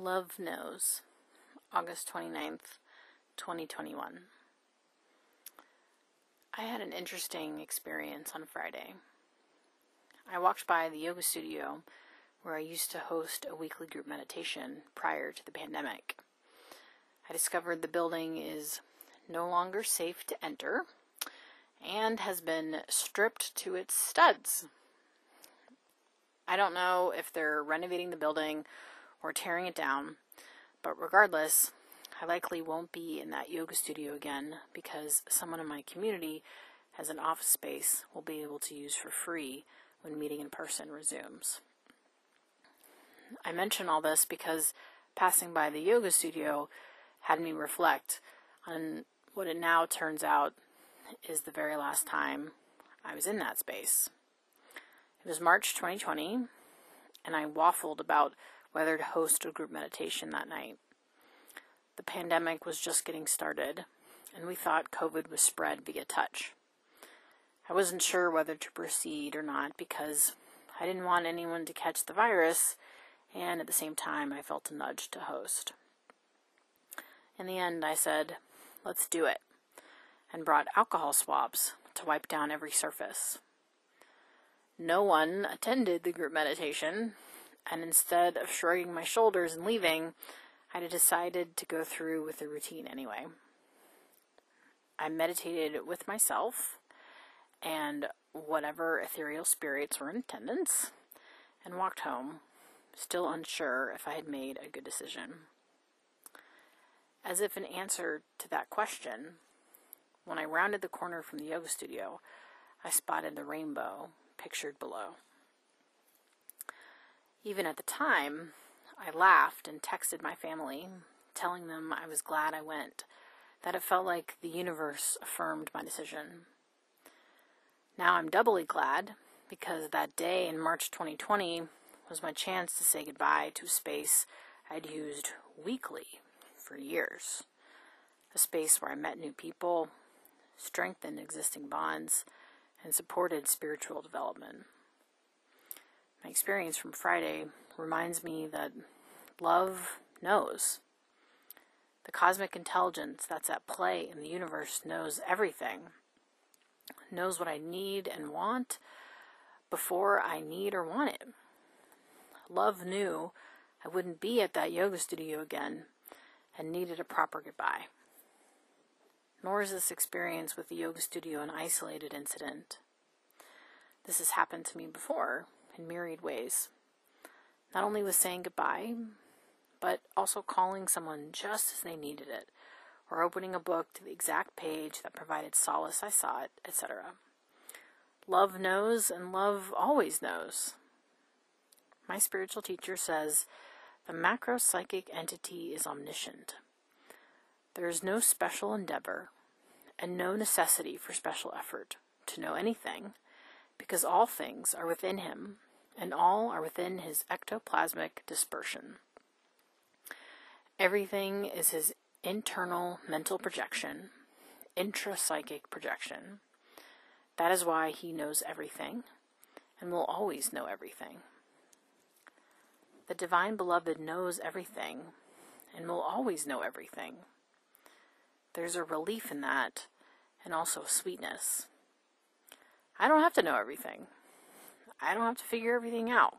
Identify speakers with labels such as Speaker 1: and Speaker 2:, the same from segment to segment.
Speaker 1: Love Knows, August 29th, 2021. I had an interesting experience on Friday. I walked by the yoga studio where I used to host a weekly group meditation prior to the pandemic. I discovered the building is no longer safe to enter and has been stripped to its studs. I don't know if they're renovating the building or tearing it down. But regardless, I likely won't be in that yoga studio again because someone in my community has an office space we'll be able to use for free when meeting in person resumes. I mention all this because passing by the yoga studio had me reflect on what it now turns out is the very last time I was in that space. It was March 2020, and I waffled about whether to host a group meditation that night. The pandemic was just getting started, and we thought COVID was spread via touch. I wasn't sure whether to proceed or not because I didn't want anyone to catch the virus, and at the same time, I felt a nudge to host. In the end, I said, let's do it, and brought alcohol swabs to wipe down every surface. No one attended the group meditation, and instead of shrugging my shoulders and leaving, I decided to go through with the routine anyway. I meditated with myself and whatever ethereal spirits were in attendance and walked home, still unsure if I had made a good decision. As if in answer to that question, when I rounded the corner from the yoga studio, I spotted the rainbow pictured below. Even at the time, I laughed and texted my family, telling them I was glad I went, that it felt like the universe affirmed my decision. Now I'm doubly glad because that day in March 2020 was my chance to say goodbye to a space I'd used weekly for years. A space where I met new people, strengthened existing bonds, and supported spiritual development. My experience from Friday reminds me that love knows. The cosmic intelligence that's at play in the universe knows everything, knows what I need and want before I need or want it. Love knew I wouldn't be at that yoga studio again and needed a proper goodbye. Nor is this experience with the yoga studio an isolated incident. This has happened to me before in myriad ways. Not only with saying goodbye, but also calling someone just as they needed it, or opening a book to the exact page that provided solace I sought, etc. Love knows, and love always knows. My spiritual teacher says the macro psychic entity is omniscient. There is no special endeavor and no necessity for special effort to know anything because all things are within him, and all are within his ectoplasmic dispersion. Everything is his internal mental projection, intrapsychic projection. That is why he knows everything and will always know everything. The Divine Beloved knows everything and will always know everything. There's a relief in that and also a sweetness. I don't have to know everything. I don't have to figure everything out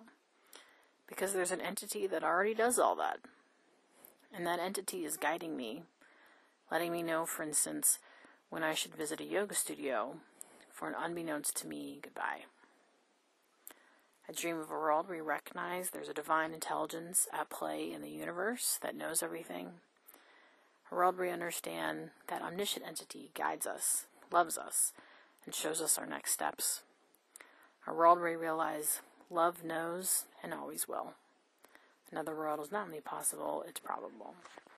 Speaker 1: because there's an entity that already does all that. And that entity is guiding me, letting me know, for instance, when I should visit a yoga studio for an unbeknownst to me goodbye. I dream of a world where we recognize there's a divine intelligence at play in the universe that knows everything. A world where we understand that omniscient entity guides us, loves us, and shows us our next steps. A world where we realize love knows and always will. Another world is not only possible, it's probable.